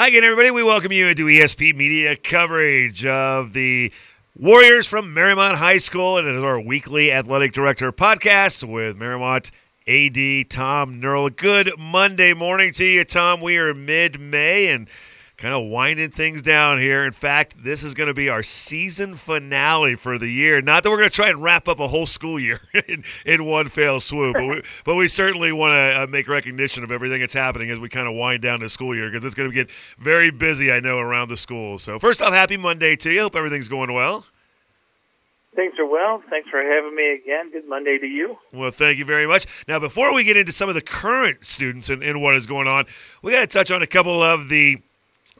Hi again, everybody. We welcome you into ESP Media coverage of the Warriors from Mariemont High School, and it is our weekly athletic director podcast with Mariemont AD Tom Nerl. Good Monday morning to you, Tom. We are mid May and kind of winding things down here. In fact, this is going to be our season finale for the year. Not that we're going to try and wrap up a whole school year in, in one fell swoop, but we, but we certainly want to uh, make recognition of everything that's happening as we kind of wind down the school year because it's going to get very busy, I know, around the school. So, first off, happy Monday to you. Hope everything's going well. Things are well. Thanks for having me again. Good Monday to you. Well, thank you very much. Now, before we get into some of the current students and, and what is going on, we got to touch on a couple of the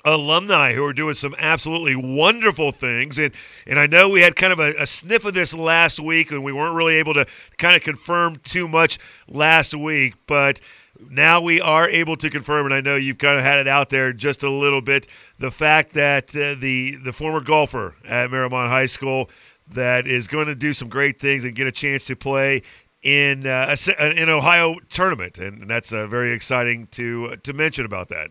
alumni who are doing some absolutely wonderful things. And, and I know we had kind of a, a, sniff of this last week, and we weren't really able to kind of confirm too much last week. But now we are able to confirm, and I know you've kind of had it out there just a little bit, the fact that uh, the, the former golfer at Mariemont High School that is going to do some great things and get a chance to play in uh, an Ohio tournament, and that's uh, very exciting to to mention about that.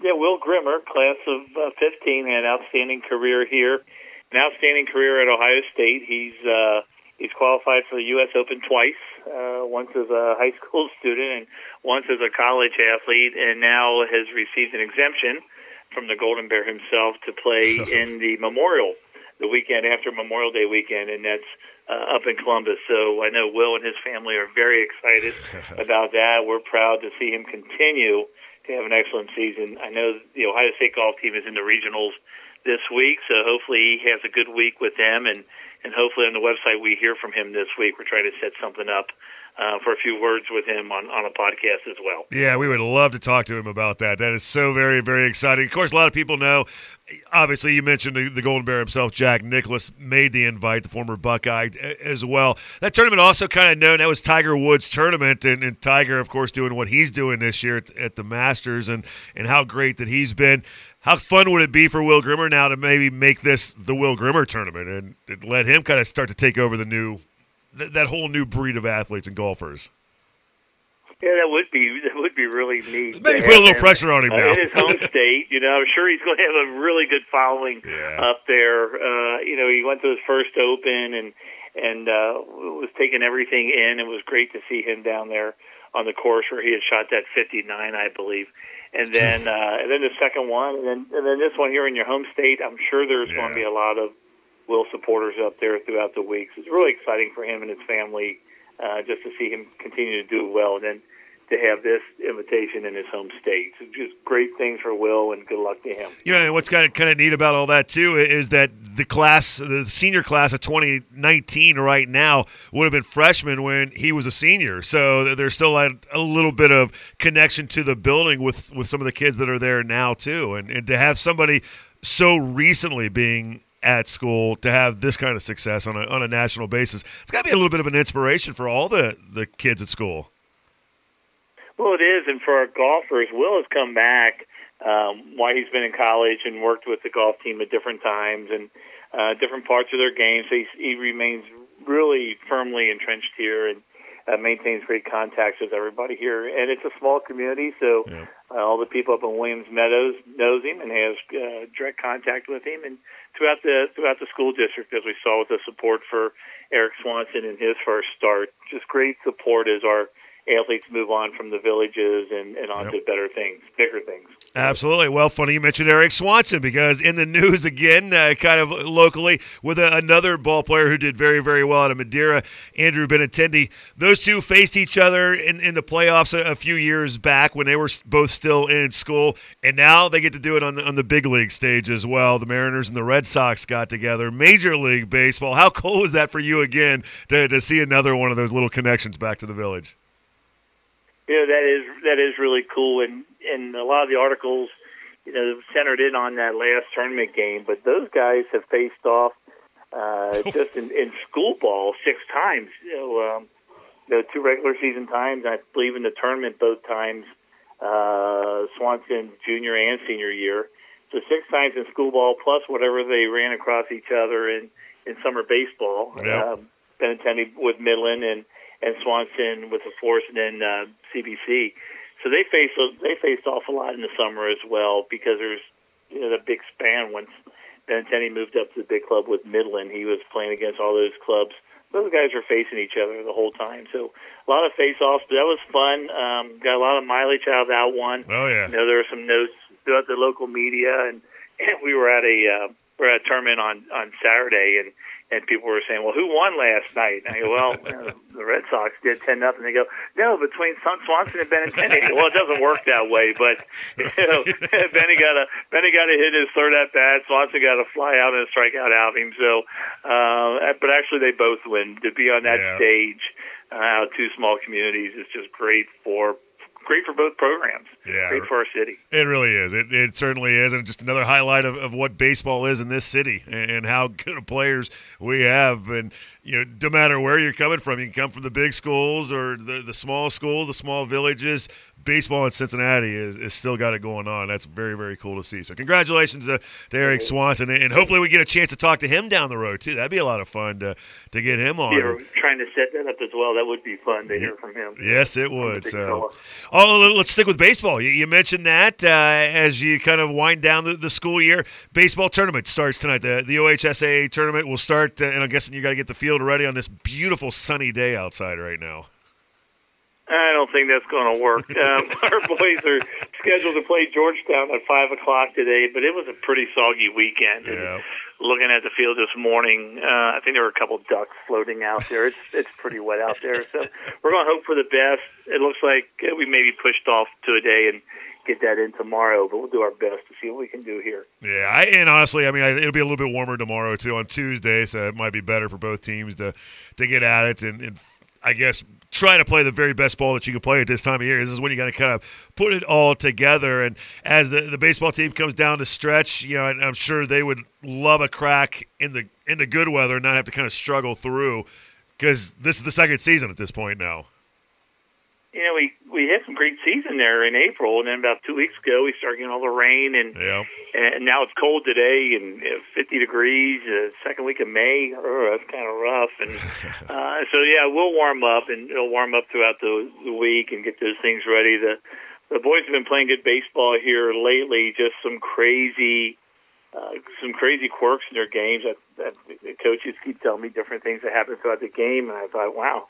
Yeah, Will Grimmer, class of uh, 15, had an outstanding career here, an outstanding career at Ohio State. He's uh, he's qualified for the U.S. Open twice, uh, once as a high school student and once as a college athlete, and now has received an exemption from the Golden Bear himself to play in the Memorial, the weekend after Memorial Day weekend, and that's uh, up in Columbus. So I know Will and his family are very excited about that. We're proud to see him continue have an excellent season. I know the Ohio State golf team is in the regionals this week, so hopefully he has a good week with them, and and hopefully on the website we hear from him this week. We're trying to set something up uh, for a few words with him on, on a podcast as well. Yeah, we would love to talk to him about that. That is so very, very exciting. Of course, a lot of people know. Obviously, you mentioned the, the Golden Bear himself, Jack Nicklaus, made the invite, the former Buckeye as well. That tournament also kind of known that was Tiger Woods' tournament, and, and Tiger, of course, doing what he's doing this year at, at the Masters, and and how great that he's been. How fun would it be for Will Grimmer now to maybe make this the Will Grimmer tournament and, let him kind of start to take over the new th- that whole new breed of athletes and golfers. Yeah, that would be that would be really neat. Maybe put a little him. pressure on him uh, now. in his home state, you know, I'm sure he's going to have a really good following yeah. up there. Uh, you know, he went to his first Open and and uh, was taking everything in. It was great to see him down there on the course where he had shot that 59, I believe. And then uh, and then the second one, and then and then this one here in your home state. I'm sure there's yeah. going to be a lot of Will supporters up there throughout the weeks. It's really exciting for him and his family uh, just to see him continue to do well, and then to have this invitation in his home state. So just great things for Will, and good luck to him. You know, what's kind of kind of neat about all that too is that the class, the senior class of 2019, right now would have been freshmen when he was a senior. So there's still a, a little bit of connection to the building with with some of the kids that are there now too, and, and to have somebody so recently being at school to have this kind of success on a, on a national basis. It's got to be a little bit of an inspiration for all the, the kids at school. Well, it is, and for our golfers, Will has come back um, while he's been in college and worked with the golf team at different times and uh, different parts of their game. So he remains really firmly entrenched here and uh, maintains great contacts with everybody here. And it's a small community, so yeah. uh, all the people up in Williams Meadows knows him and has uh, direct contact with him. And throughout the throughout the school district, as we saw with the support for Erik Swanson in his first start, just great support as our athletes move on from the villages and, and on yep. to better things, bigger things. Absolutely. Well, funny you mentioned Erik Swanson because in the news again, uh, kind of locally, with a, another ball player who did very, very well out of Madeira, Andrew Benintendi. Those two faced each other in, in the playoffs a, a, few years back when they were both still in school, and now they get to do it on the, on the big league stage as well. The Mariners and the Red Sox got together. Major League Baseball. How cool was that for you again to, to see another one of those little connections back to the village? You know that is that is really cool, and and a lot of the articles, you know, centered in on that last tournament game. But those guys have faced off uh, just in, in school ball six times. You know, um, you know, two regular season times. I believe in the tournament both times. Uh, Swanson junior and senior year. So six times in school ball, plus whatever they ran across each other in in summer baseball. Yep. Um, Benintendi with Midland and and Swanson with the Force and then uh, CBC. So they face they faced off a lot in the summer as well because there's you know the big span once Benintendi moved up to the big club with Midland. He was playing against all those clubs. Those guys were facing each other the whole time. So a lot of face-offs, but that was fun. Um, got a lot of mileage out of that one. Oh yeah. You know, there were some notes throughout the local media, and, and we were at a uh, we were at a tournament on on Saturday, and and people were saying, "Well, who won last night?" And I go, "Well, you know, the Red Sox did ten nothing." They go, "No, between Swanson and Benintendi." well, it doesn't work that way, but you know, Benny got a Benny got to hit his third at bat. Swanson got to fly out and a strikeout outing. So, uh, but actually, they both win. To be on that Yeah. stage, uh, two small communities, is just great for great for both programs. Yeah. Great for our city. It really is. It, it certainly is, and just another highlight of, of what baseball is in this city and, and how good of players we have. And you know, no matter where you're coming from, you can come from the big schools or the the small schools, the small villages. Baseball in Cincinnati is, is still got it going on. That's very very cool to see. So congratulations to, to Erik Swanson, and hopefully we get a chance to talk to him down the road too. That'd be a lot of fun to to get him on. Yeah, we're trying to set that up as well. That would be fun to hear from him. Yes, it would. So, oh, let's stick with baseball. You, you mentioned that uh, as you kind of wind down the, the school year. Baseball tournament starts tonight. The the OHSAA tournament will start, uh, and I'm guessing you got to get the field ready on this beautiful sunny day outside right now. I don't think that's going to work. Um, our boys are scheduled to play Georgetown at five o'clock today, but it was a pretty soggy weekend. And Yeah. Looking at the field this morning, uh, I think there were a couple ducks floating out there. It's it's pretty wet out there, so we're going to hope for the best. It looks like we may be pushed off to a day and get that in tomorrow, but we'll do our best to see what we can do here. Yeah, I, and honestly, I mean, I, it'll be a little bit warmer tomorrow too on Tuesday, so it might be better for both teams to to get at it and, and I guess try to play the very best ball that you can play at this time of year. This is when you got to kind of put it all together. And as the, the baseball team comes down to stretch, you know, I'm sure they would love a crack in the in the good weather and not have to kind of struggle through because this is the second season at this point now. You know, we we had some great season there in April, and then about two weeks ago, we started getting all the rain and. Yeah. and now it's cold today and uh, 50 degrees. Uh, second week of May, oh, that's kind of rough. And uh, so yeah, we'll warm up and it'll warm up throughout the, the week and get those things ready. The the boys have been playing good baseball here lately. Just some crazy. Uh, some crazy quirks in their games that, that the coaches keep telling me different things that happen throughout the game, and I thought, wow,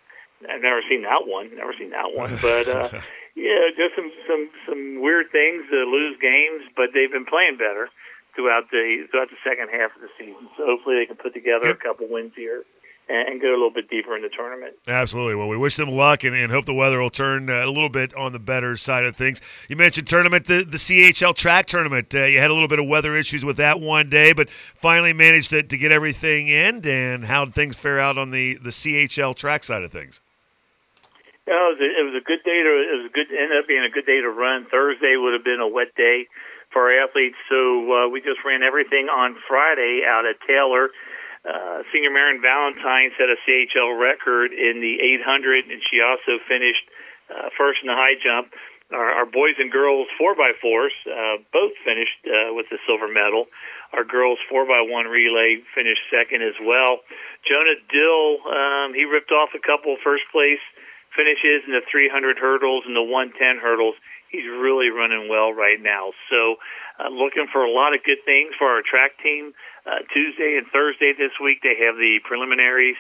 I've never seen that one, never seen that one. But uh, yeah, just some some some weird things to lose games, but they've been playing better throughout the throughout the second half of the season. So hopefully they can put together a couple wins here and, and go a little bit deeper in the tournament. Absolutely. Well, we wish them luck and, and hope the weather will turn uh, a little bit on the better side of things. You mentioned tournament, the, the CHL track tournament. Uh, you had a little bit of weather issues with that one day, but finally managed to, to get everything in. And how did things fare out on the, the CHL track side of things? No, it was a, it was a good day to it was a good ended up being a good day to run. Thursday would have been a wet day for our athletes, so uh, we just ran everything on Friday out at Taylor. Uh, Senior Marion Valentine set a CHL record in the 800, and she also finished uh, first in the high jump. Our, our boys and girls four by fours uh, both finished uh, with the silver medal. Our girls four by one relay finished second as well. Jonah Dill um, he ripped off a couple first place finishes in the 300 hurdles and the 110 hurdles. He's really running well right now. So, uh, looking for a lot of good things for our track team. Uh, Tuesday and Thursday this week, they have the preliminaries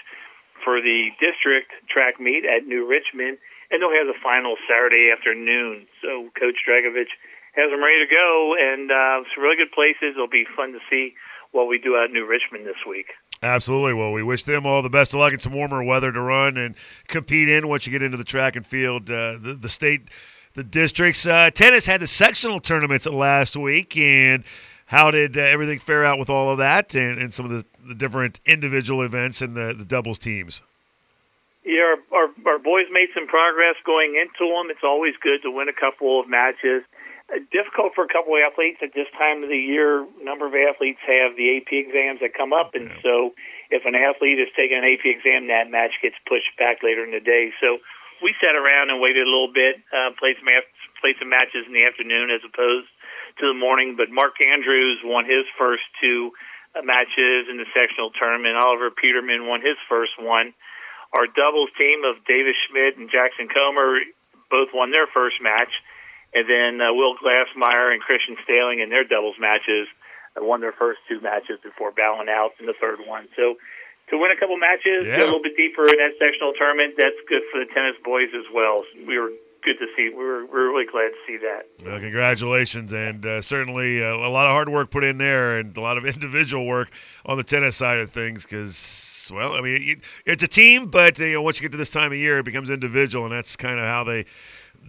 for the district track meet at New Richmond, and they'll have the final Saturday afternoon. So, Coach Dragovich has them ready to go, and uh, some really good places. It'll be fun to see what we do out at New Richmond this week. Absolutely. Well, we wish them all the best of luck and some warmer weather to run and compete in once you get into the track and field. Uh, the, the state, the districts. Uh, tennis had the sectional tournaments last week, and how did uh, everything fare out with all of that and, and some of the, the different individual events and the, the doubles teams? Yeah, our, our, our boys made some progress going into them. It's always good to win a couple of matches. Difficult for a couple of athletes at this time of the year. A number of athletes have the AP exams that come up, and so if an athlete is taking an AP exam, that match gets pushed back later in the day. So we sat around and waited a little bit, uh, played some af- played some matches in the afternoon as opposed to the morning. But Mark Andrews won his first two uh, matches in the sectional tournament. Oliver Peterman won his first one. Our doubles team of Davis Schmidt and Jackson Comer both won their first match. And then uh, Will Glassmeyer and Christian Staling in their doubles matches uh, won their first two matches before bowing out in the third one. So to win a couple matches, Yeah. get a little bit deeper in that sectional tournament, that's good for the tennis boys as well. We were good to see. We were, we were really glad to see that. Well, congratulations, and uh, certainly uh, a lot of hard work put in there, and a lot of individual work on the tennis side of things. Because, well, I mean, it's a team, but you know, once you get to this time of year, it becomes individual, and that's kind of how they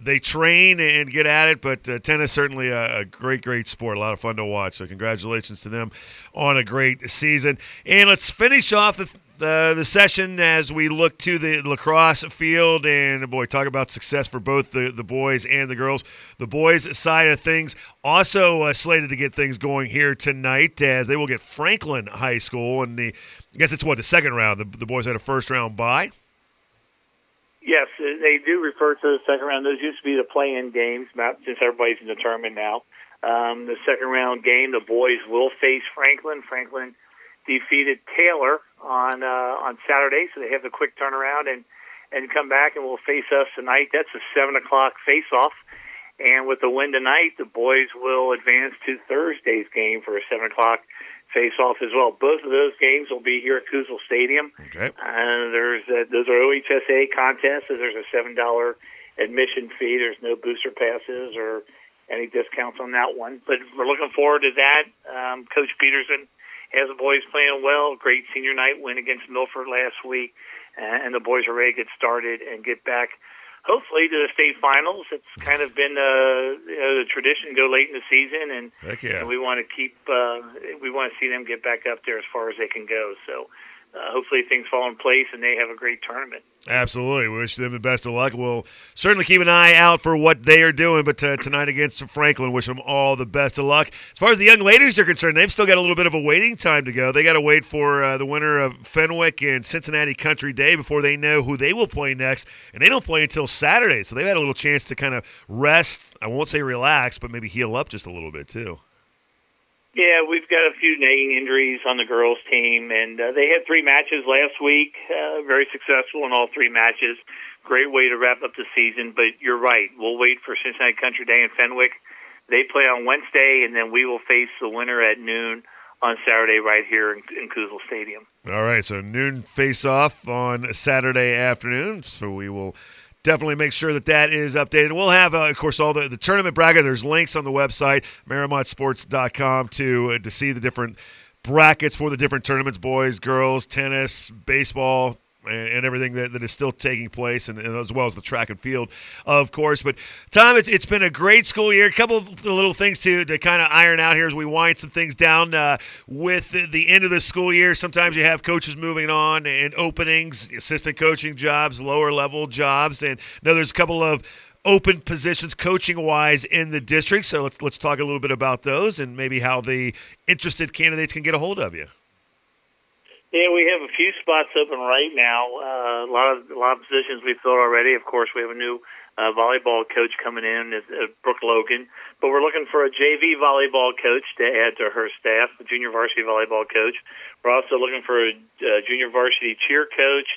they train and get at it. But uh, tennis certainly a, a great, great sport. A lot of fun to watch. So, congratulations to them on a great season. And let's finish off the the, the session as we look to the lacrosse field and boy talk about success for both the, the boys and the girls the boys side of things also uh, slated to get things going here tonight as they will get franklin high school and the i guess it's what the second round the, the boys had a first round bye Yes, they do refer to the second round. Those used to be the play-in games, not since everybody's tournament now. Um, the second round game, the boys will face Franklin. Franklin defeated Taylor on uh, on Saturday, so they have the quick turnaround and and come back and will face us tonight. That's a seven o'clock face-off. And with the win tonight, the boys will advance to Thursday's game for a seven o'clock face-off as well. Both of those games will be here at Kuzel Stadium. okay And there's uh, those are OHSA contests. So there's a seven dollar admission fee. There's no booster passes or any discounts on that one. But we're looking forward to that. Um, Coach Peterson has the boys playing well. Great senior night win against Milford last week, and the boys are ready to get started and get back. Hopefully to the state finals. It's kind of been uh, you know, the tradition go late in the season, and yeah and we want to keep uh, we want to see them get back up there as far as they can go. So uh, hopefully things fall in place and they have a great tournament. Absolutely. Wish them the best of luck. We'll certainly keep an eye out for what they are doing, but uh, tonight against Franklin, wish them all the best of luck. As far as the young ladies are concerned, they've still got a little bit of a waiting time to go. They got to wait for uh, the winner of Fenwick and Cincinnati Country Day before they know who they will play next, and they don't play until Saturday, so they've had a little chance to kind of rest. I won't say relax, but maybe heal up just a little bit too. Yeah, we've got a few nagging injuries on the girls' team, and uh, they had three matches last week. Uh, very successful in all three matches. Great way to wrap up the season. But you're right. We'll wait for Cincinnati Country Day and Fenwick. They play on Wednesday, and then we will face the winner at noon on Saturday right here in, in Kuzel Stadium. All right, so noon face off on Saturday afternoon. So we will definitely make sure that that is updated. We'll have, uh, of course, all the, the tournament bracket. There's links on the website, MariemontSports.com, to, uh, to see the different brackets for the different tournaments boys, girls, tennis, baseball, and, and everything that, that is still taking place, and, and as well as the track and field, of course. But, Tom, it's, it's been a great school year. A couple of little things to, to kind of iron out here as we wind some things down uh, with the, the end of the school year. Sometimes you have coaches moving on and openings, assistant coaching jobs, lower level jobs, and now there's a couple of open positions coaching wise in the district. So let's, let's talk a little bit about those and maybe how the interested candidates can get a hold of you. Yeah, we have a few spots open right now. Uh, a lot of a lot of positions we filled already. Of course, we have a new uh, volleyball coach coming in, uh, Brooke Logan. But we're looking for a JV volleyball coach to add to her staff, a junior varsity volleyball coach. We're also looking for a uh, junior varsity cheer coach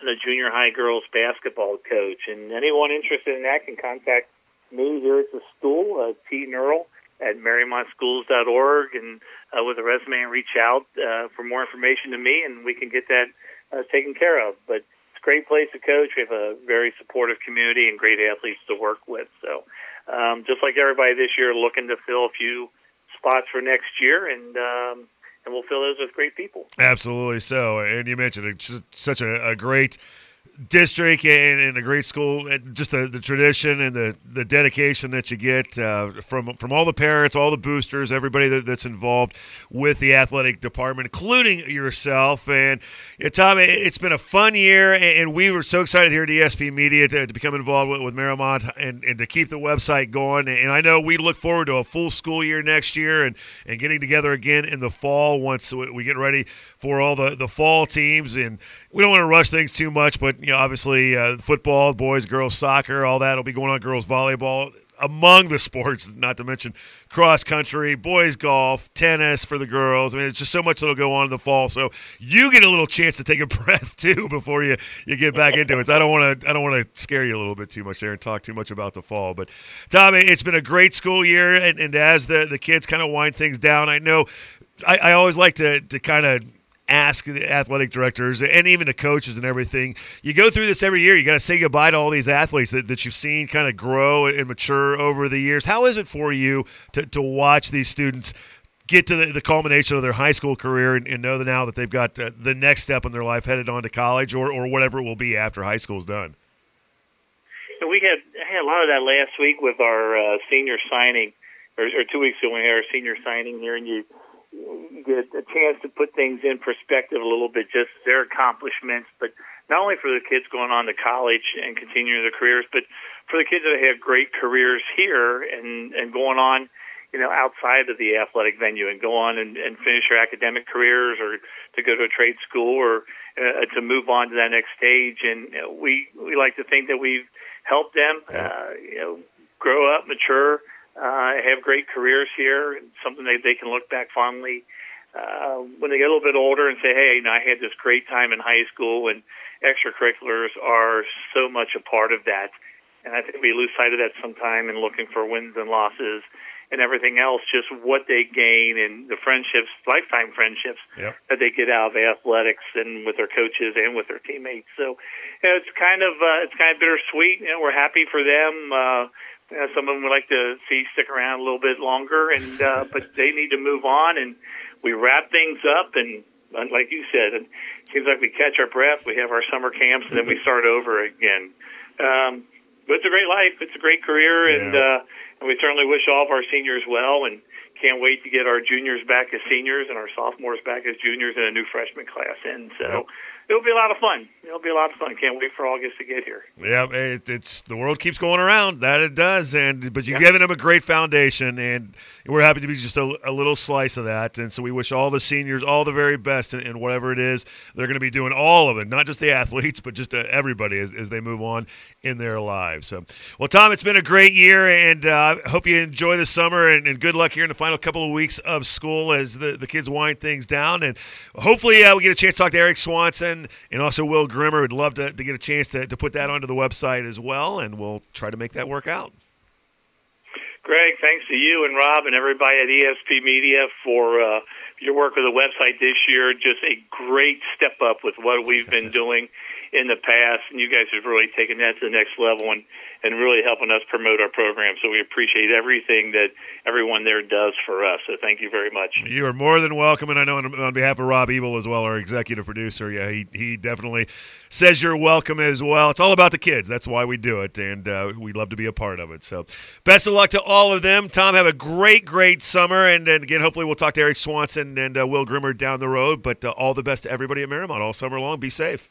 and a junior high girls basketball coach. And anyone interested in that can contact me here at the school, uh, T. Nerl at MariemontSchools.org, and uh, with a resume and reach out uh, for more information to me, and we can get that uh, taken care of. But it's a great place to coach. We have a very supportive community and great athletes to work with. So, um, just like everybody this year, looking to fill a few spots for next year, and um, and we'll fill those with great people. Absolutely so. And you mentioned it's such a, a great district and, and a great school. And just the, the tradition and the, the dedication that you get uh, from from all the parents, all the boosters, everybody that, that's involved with the athletic department, including yourself. And yeah, Tom, it, it's been a fun year, and, and we were so excited here at ESP Media to, to become involved with, with Mariemont and, and to keep the website going. And I know we look forward to a full school year next year and, and getting together again in the fall once we get ready for all the, the fall teams. And we don't want to rush things too much, but you know, obviously uh, football, boys, girls, soccer, all that will be going on. Girls volleyball. among the sports, not to mention cross country, boys golf, tennis for the girls. I mean, it's just so much that'll go on in the fall. So you get a little chance to take a breath too before you, you get back into it. So I don't want to I don't want to scare you a little bit too much there and talk too much about the fall. But Tom, it's been a great school year, and, and as the the kids kind of wind things down, I know I, I always like to to kind of ask the athletic directors and even the coaches and everything. You go through this every year. You got to say goodbye to all these athletes that, that you've seen kind of grow and mature over the years. How is it for you to, to watch these students get to the, the culmination of their high school career and, and know now that they've got uh, the next step in their life headed on to college or, or whatever it will be after high school's done? We had, had a lot of that last week with our uh, senior signing, or, or two weeks ago we had our senior signing here, and you – get a chance to put things in perspective a little bit, just their accomplishments, but not only for the kids going on to college and continuing their careers, but for the kids that have great careers here and and going on, you know, outside of the athletic venue and go on and, and finish their academic careers or to go to a trade school or uh, to move on to that next stage. And you know, we we like to think that we've helped them, uh, you know, grow up, mature uh, have great careers here, something that they can look back fondly uh, when they get a little bit older and say, hey, you know, I had this great time in high school, and extracurriculars are so much a part of that. And I think we lose sight of that sometime in looking for wins and losses and everything else, just what they gain and the friendships, lifetime friendships yep. that they get out of athletics and with their coaches and with their teammates. So you know, it's kind of uh, it's kind of bittersweet. You know, we're happy for them. Uh, uh, some of them would like to see stick around a little bit longer, and uh, but they need to move on. And we wrap things up, and like you said, it seems like we catch our breath. We have our summer camps, and then we start over again. Um, but it's a great life. It's a great career, and yeah. uh, and we certainly wish all of our seniors well. And can't wait to get our juniors back as seniors and our sophomores back as juniors and a new freshman class in. So. Yep it'll be a lot of fun. It'll be a lot of fun. Can't wait for August to get here. Yeah, it, it's the world keeps going around. That it does, and but you've yeah. given them a great foundation, and we're happy to be just a, a, little slice of that. And so we wish all the seniors all the very best in, in whatever it is they're going to be doing. All of it, not just the athletes, but just uh, everybody as, as they move on in their lives. So, well, Tom, it's been a great year, and I uh, hope you enjoy the summer, and, and, good luck here in the final couple of weeks of school as the, the kids wind things down, and hopefully uh, we get a chance to talk to Erik Swanson and also Will Grimmer. Would love to, to get a chance to, to put that onto the website as well, and we'll try to make that work out. Greg, thanks to you and Rob and everybody at ESP Media for uh, your work with the website this year. Just a great step up with what we've been doing in the past, and you guys have really taken that to the next level and, and really helping us promote our program. So we appreciate everything that everyone there does for us. So thank you very much. You are more than welcome, and I know on, behalf of Rob Ebel as well, our executive producer, yeah, he, he definitely says you're welcome as well. It's all about the kids. That's why we do it, and uh, we love to be a part of it. So best of luck to all of them. Tom, have a great, great summer, and, and again, hopefully we'll talk to Erik Swanson and uh, Will Grimmer down the road. But uh, all the best to everybody at Mariemont all summer long. Be safe.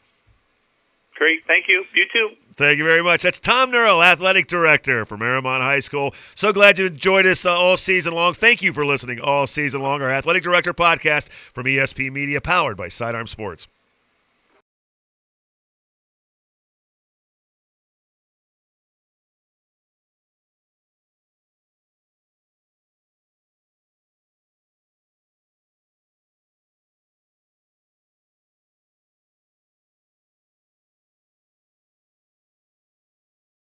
Great. Thank you. You too. Thank you very much. That's Tom Nerl, Athletic Director for Mariemont High School. So glad you enjoyed us uh, all season long. Thank you for listening all season long. Our Athletic Director podcast from ESP Media, powered by Sidearm Sports.